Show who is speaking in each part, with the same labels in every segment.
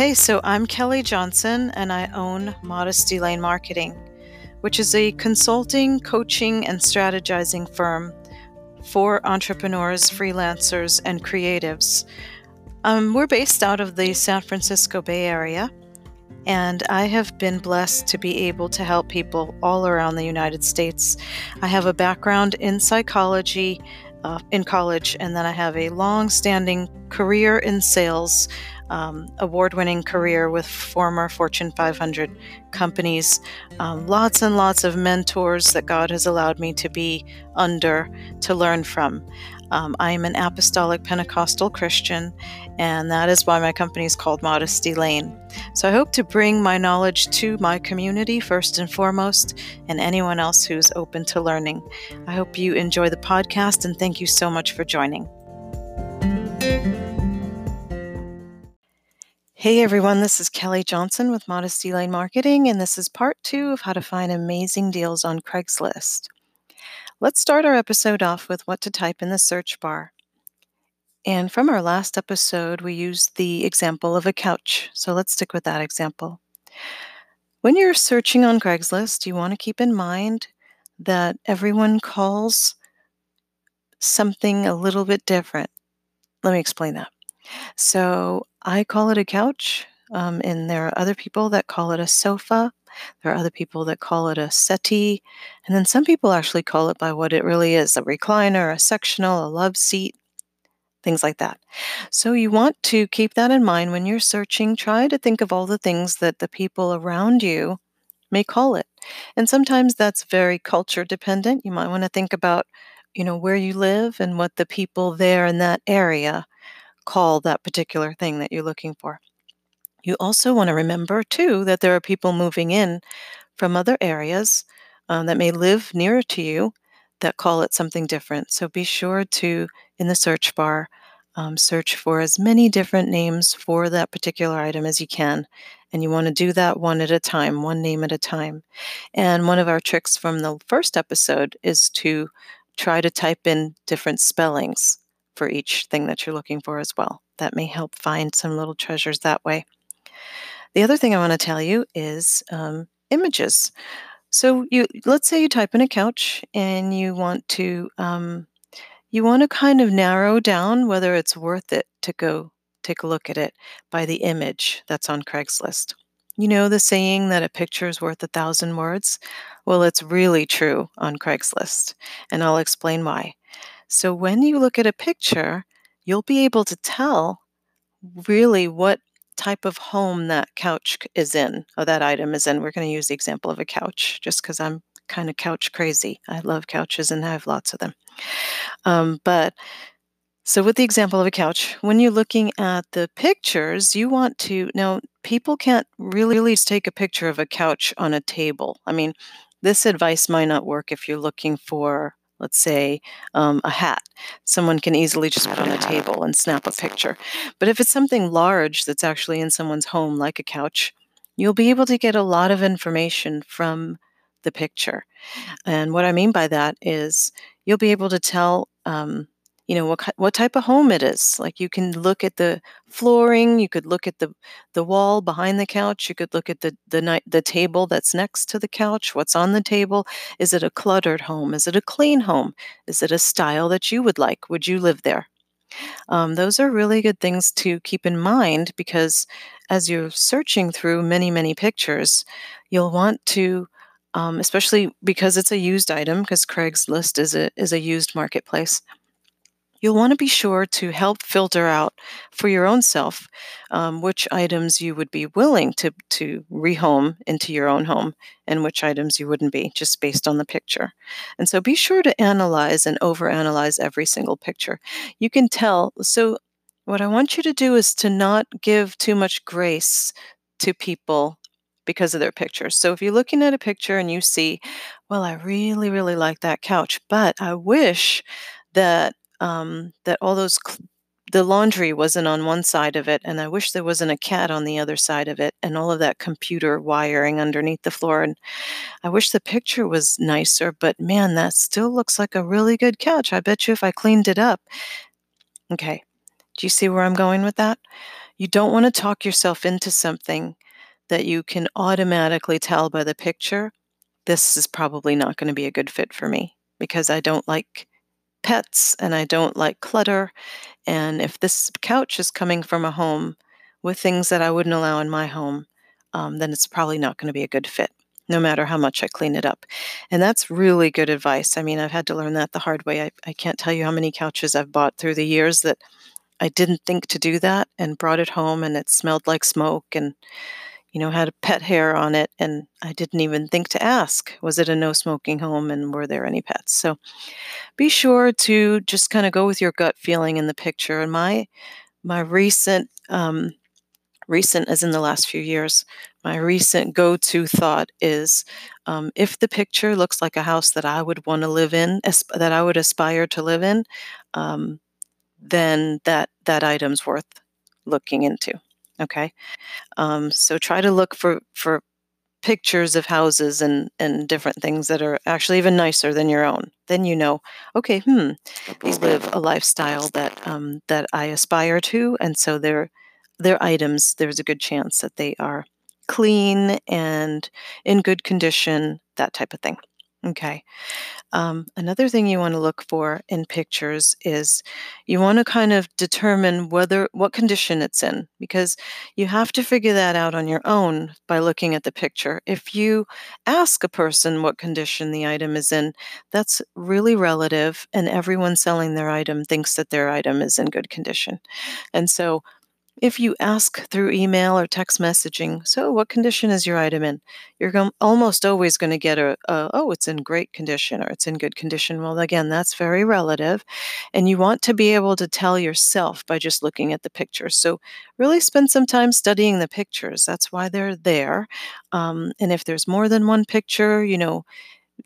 Speaker 1: Hey, so I'm Kelly Johnson and I own Modesty Lane Marketing, which is a consulting, coaching, and strategizing firm for entrepreneurs, freelancers, and creatives. Um, we're based out of the San Francisco Bay Area, and I have been blessed to be able to help people all around the United States. I have a background in psychology uh, in college, and then I have a long standing career in sales um, award winning career with former Fortune 500 companies, um, lots and lots of mentors that God has allowed me to be under to learn from. Um, I am an apostolic Pentecostal Christian, and that is why my company is called Modesty Lane. So I hope to bring my knowledge to my community first and foremost, and anyone else who's open to learning. I hope you enjoy the podcast, and thank you so much for joining. Hey everyone, this is Kelly Johnson with Modesty Lane Marketing, and this is part two of how to find amazing deals on Craigslist. Let's start our episode off with what to type in the search bar. And from our last episode, we used the example of a couch, so let's stick with that example. When you're searching on Craigslist, you want to keep in mind that everyone calls something a little bit different. Let me explain that. So I call it a couch, um, and there are other people that call it a sofa. There are other people that call it a settee. And then some people actually call it by what it really is a recliner, a sectional, a love seat, things like that. So you want to keep that in mind when you're searching. Try to think of all the things that the people around you may call it. And sometimes that's very culture dependent. You might want to think about, you know, where you live and what the people there in that area call that particular thing that you're looking for. You also want to remember, too, that there are people moving in from other areas um, that may live nearer to you that call it something different. So be sure to, in the search bar, um, search for as many different names for that particular item as you can. And you want to do that one at a time, one name at a time. And one of our tricks from the first episode is to try to type in different spellings for each thing that you're looking for as well. That may help find some little treasures that way. The other thing I want to tell you is um, images. So you let's say you type in a couch and you want to um, you want to kind of narrow down whether it's worth it to go take a look at it by the image that's on Craigslist. You know the saying that a picture is worth a thousand words? Well, it's really true on Craigslist, and I'll explain why. So when you look at a picture, you'll be able to tell really what type of home that couch is in or that item is in. We're going to use the example of a couch just because I'm kind of couch crazy. I love couches and I have lots of them. Um, but so, with the example of a couch, when you're looking at the pictures, you want to now, people can't really, really take a picture of a couch on a table. I mean, this advice might not work if you're looking for let's say um, a hat. Someone can easily just put on a table and snap a picture. But if it's something large that's actually in someone's home, like a couch, you'll be able to get a lot of information from the picture. And what I mean by that is you'll be able to tell um, you know what what type of home it is. Like you can look at the flooring you could look at the the wall behind the couch you could look at the the night the table that's next to the couch what's on the table. Is it a cluttered home? Is it a clean home? Is it a style that you would like? Would you live there? Um, those are really good things to keep in mind because as you're searching through many many pictures you'll want to um, especially because it's a used item because craigslist is a is a used marketplace you'll want to be sure to help filter out for your own self um, which items you would be willing to, to rehome into your own home and which items you wouldn't be, just based on the picture. And so be sure to analyze and overanalyze every single picture. You can tell. So, what I want you to do is to not give too much grace to people because of their pictures. So if you're looking at a picture and you see, well, I really, really like that couch, but I wish that um, that all those cl- the laundry wasn't on one side of it and i wish there wasn't a cat on the other side of it and all of that computer wiring underneath the floor and i wish the picture was nicer but man that still looks like a really good couch. I bet you if i cleaned it up okay do you see where i'm going with that? You don't want to talk yourself into something that you can automatically tell by the picture this is probably not going to be a good fit for me because I don't like pets and I don't like clutter. And if this couch is coming from a home with things that I wouldn't allow in my home, um, then it's probably not going to be a good fit, no matter how much I clean it up. And that's really good advice. I mean, I've had to learn that the hard way. I, I can't tell you how many couches I've bought through the years that I didn't think to do that and brought it home and it smelled like smoke and you know, had a pet hair on it, and I didn't even think to ask, was it a no smoking home and were there any pets? So be sure to just kind of go with your gut feeling in the picture. And my my recent um, recent as in the last few years, my recent go-to thought is um, if the picture looks like a house that I would want to live in, that I would aspire to live in, um, then that that item's worth looking into. Okay. Um, so try to look for, for pictures of houses and, and different things that are actually even nicer than your own. Then you know, okay, hmm, these live a lifestyle that um, that I aspire to, and so their their items. There's a good chance that they are clean and in good condition, that type of thing. Okay. Um, another thing you want to look for in pictures is you want to kind of determine whether what condition it's in because you have to figure that out on your own by looking at the picture. If you ask a person what condition the item is in, that's really relative, and everyone selling their item thinks that their item is in good condition. And so if you ask through email or text messaging, so what condition is your item in? You're go- almost always going to get a, a, oh, it's in great condition or it's in good condition. Well, again, that's very relative. And you want to be able to tell yourself by just looking at the pictures. So, really spend some time studying the pictures. That's why they're there. Um, and if there's more than one picture, you know,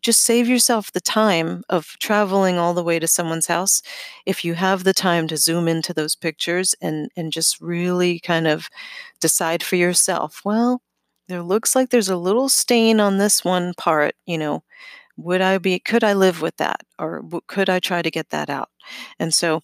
Speaker 1: just save yourself the time of traveling all the way to someone's house. If you have the time to zoom into those pictures and and just really kind of decide for yourself well there looks like there's a little stain on this one part you know would i be could i live with that? Or could i try to get that out? And so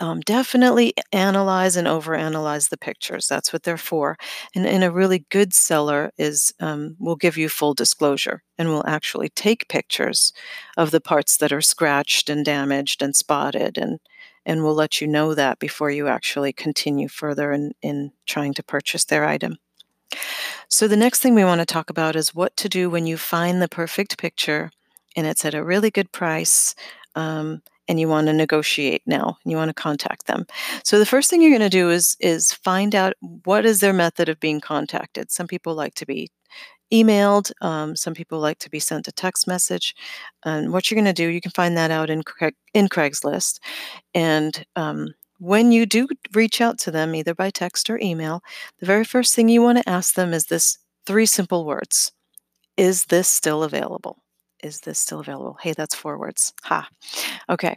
Speaker 1: um, definitely analyze and overanalyze the pictures. That's what they're for. And, and a really good seller is um, will give you full disclosure and will actually take pictures of the parts that are scratched and damaged and spotted and and will let you know that before you actually continue further in, in trying to purchase their item. So the next thing we want to talk about is what to do when you find the perfect picture and it's at a really good price. Um, and you want to negotiate now and you want to contact them. So the first thing you're going to do is is find out what is their method of being contacted. Some people like to be emailed um, some people like to be sent a text message and what you're going to do you can find that out in, in craigslist. And um, when you do reach out to them either by text or email the very first thing you want to ask them is this three simple words. Is this still available is this still available? Hey, that's four words. Ha. Okay.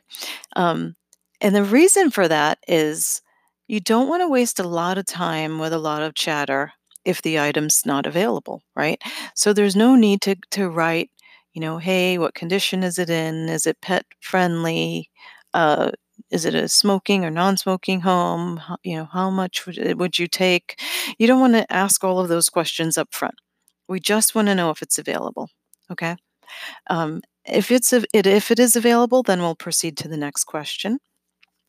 Speaker 1: Um, and the reason for that is you don't want to waste a lot of time with a lot of chatter if the item's not available, right? So there's no need to, to write, you know, hey, what condition is it in? Is it pet friendly? Uh, is it a smoking or non-smoking home? You know, how much would, would you take? You don't want to ask all of those questions up front. We just want to know if it's available. Okay. Um, if it's it, if it is available, then we'll proceed to the next question.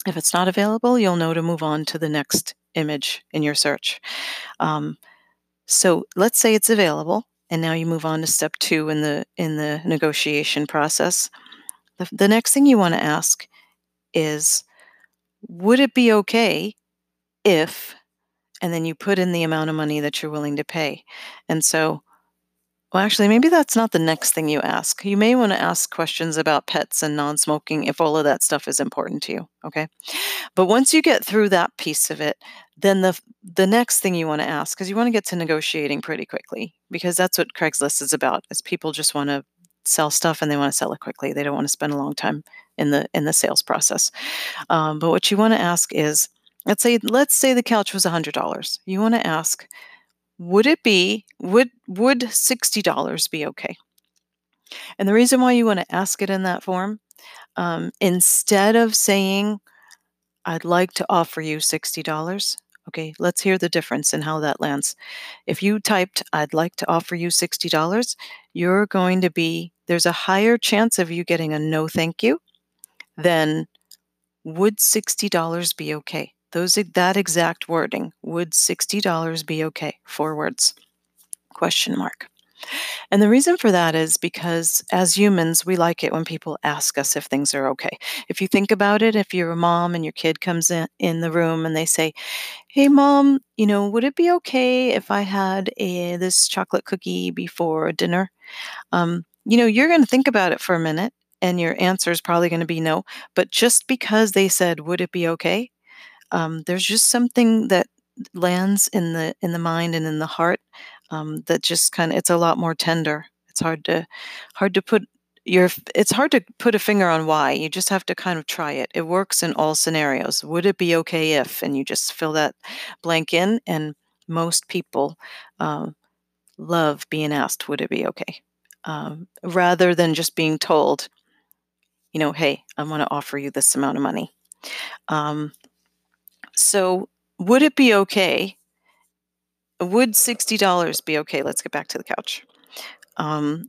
Speaker 1: If it's not available, you'll know to move on to the next image in your search. Um, so let's say it's available, and now you move on to step two in the in the negotiation process. The, the next thing you want to ask is, would it be okay if, and then you put in the amount of money that you're willing to pay, and so well, actually, maybe that's not the next thing you ask. You may want to ask questions about pets and non smoking if all of that stuff is important to you. Okay. But once you get through that piece of it, then the the next thing you want to ask because you want to get to negotiating pretty quickly because that's what Craigslist is about is people just want to sell stuff and they want to sell it quickly. They don't want to spend a long time in the in the sales process. Um, but what you want to ask is, let's say let's say the couch was a hundred dollars. You want to ask, would it be would would $60 be okay and the reason why you want to ask it in that form um, instead of saying i'd like to offer you $60 Okay, let's hear the difference in how that lands. If you typed, I'd like to offer you $60, you're going to be, there's a higher chance of you getting a no thank you than would $60 be okay? Those that exact wording, would $60 be okay? Four words. Question mark. And the reason for that is because as humans, we like it when people ask us if things are okay. If you think about it, if you're a mom and your kid comes in, in the room and they say, Hey, mom, you know, would it be okay if I had a, this chocolate cookie before dinner? Um, you know, you're going to think about it for a minute and your answer is probably going to be no. But just because they said, Would it be okay? Um, there's just something that lands in the in the mind and in the heart um, that just kind of it's a lot more tender. It's hard to hard to put your it's hard to put a finger on why. You just have to kind of try it. It works in all scenarios. Would it be okay if? And you just fill that blank in, and most people um, love being asked, "Would it be okay?" Um, rather than just being told, you know, "Hey, I want to offer you this amount of money." Um, so, would it be okay would $60 be okay? Let's get back to the couch. Um,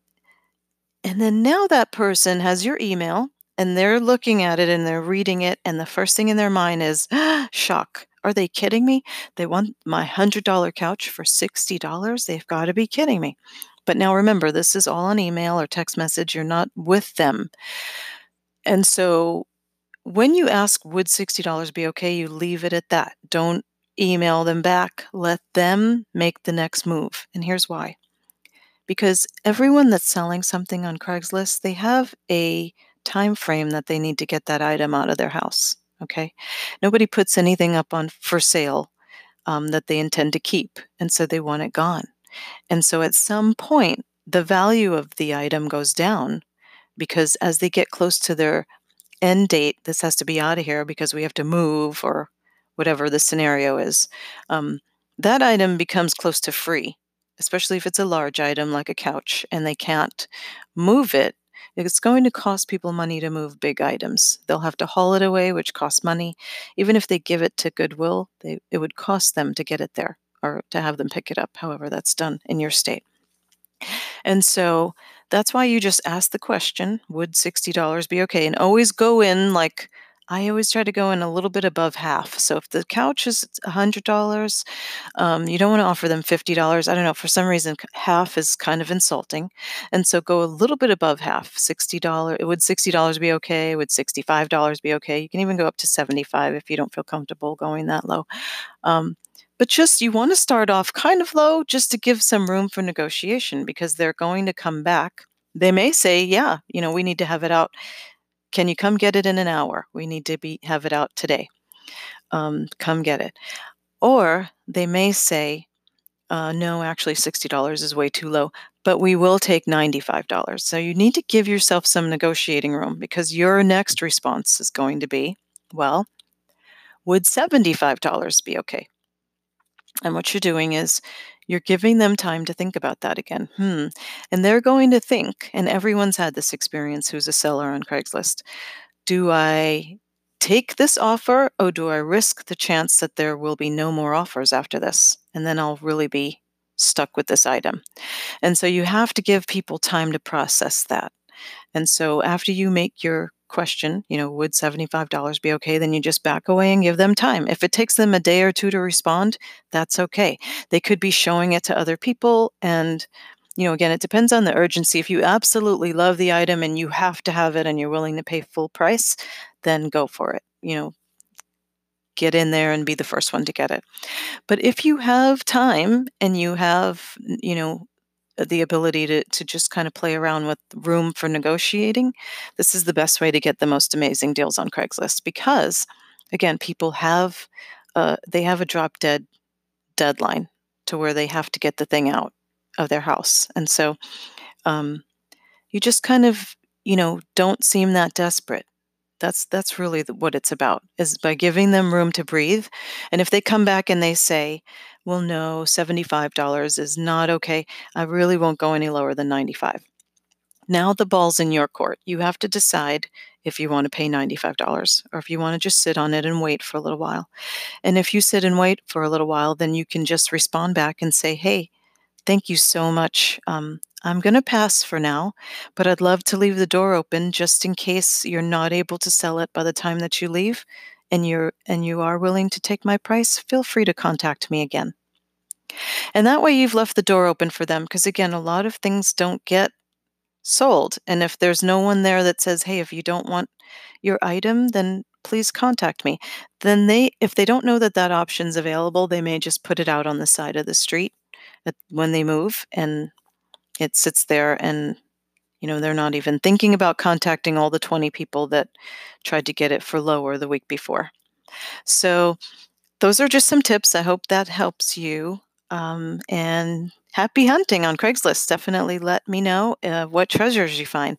Speaker 1: and then now that person has your email and they're looking at it and they're reading it, and the first thing in their mind is shock. Are they kidding me? They want my $100 couch for $60? They've got to be kidding me. But now remember, this is all on email or text message. You're not with them. And so when you ask, would $60 be okay? You leave it at that. Don't email them back, let them make the next move. And here's why. Because everyone that's selling something on Craigslist, they have a time frame that they need to get that item out of their house. Okay. Nobody puts anything up on for sale um, that they intend to keep. And so they want it gone. And so at some point, the value of the item goes down because as they get close to their end date, this has to be out of here because we have to move or whatever the scenario is, um, that item becomes close to free, especially if it's a large item like a couch and they can't move it. It's going to cost people money to move big items. They'll have to haul it away, which costs money. Even if they give it to Goodwill, they, it would cost them to get it there or to have them pick it up, however, that's done in your state. And so that's why you just ask the question would $60 be okay? And always go in like, I always try to go in a little bit above half. So if the couch is $100, um, you don't want to offer them $50. I don't know. For some reason, half is kind of insulting. And so go a little bit above half. $60. Would $60 be okay? Would $65 be okay? You can even go up to 75 if you don't feel comfortable going that low. Um, but just you want to start off kind of low just to give some room for negotiation because they're going to come back. They may say, yeah, you know, we need to have it out can you come get it in an hour? We need to be have it out today. Um, come get it. Or they may say, uh, no, actually, $60 is way too low, but we will take $95. So you need to give yourself some negotiating room because your next response is going to be, well, would $75 be okay? And what you're doing is you're giving them time to think about that again. Hmm. And they're going to think, and everyone's had this experience who's a seller on Craigslist. Do I take this offer or do I risk the chance that there will be no more offers after this? And then I'll really be stuck with this item. And so you have to give people time to process that. And so after you make your question, you know, would $75 be okay? Then you just back away and give them time. If it takes them a day or two to respond, that's okay. They could be showing it to other people. And, you know, again, it depends on the urgency. If you absolutely love the item and you have to have it and you're willing to pay full price, then go for it. You know, get in there and be the first one to get it. But if you have time and you have, you know, the ability to, to just kind of play around with room for negotiating, this is the best way to get the most amazing deals on Craigslist because, again, people have uh, they have a drop dead deadline to where they have to get the thing out of their house, and so um, you just kind of you know don't seem that desperate. That's that's really what it's about is by giving them room to breathe, and if they come back and they say, well, no, $75 is not okay. I really won't go any lower than 95. Now the ball's in your court. You have to decide if you want to pay $95 or if you want to just sit on it and wait for a little while. And if you sit and wait for a little while, then you can just respond back and say, Hey, thank you so much. Um, I'm going to pass for now, but I'd love to leave the door open just in case you're not able to sell it by the time that you leave and you're and you are willing to take my price, feel free to contact me again. And that way you've left the door open for them because again, a lot of things don't get sold. And if there's no one there that says, "Hey, if you don't want your item, then please contact me." Then they if they don't know that that option's available, they may just put it out on the side of the street when they move and it sits there and you know they're not even thinking about contacting all the 20 people that tried to get it for lower the week before. So those are just some tips. I hope that helps you um, and happy hunting on craigslist. Definitely let me know uh, what treasures you find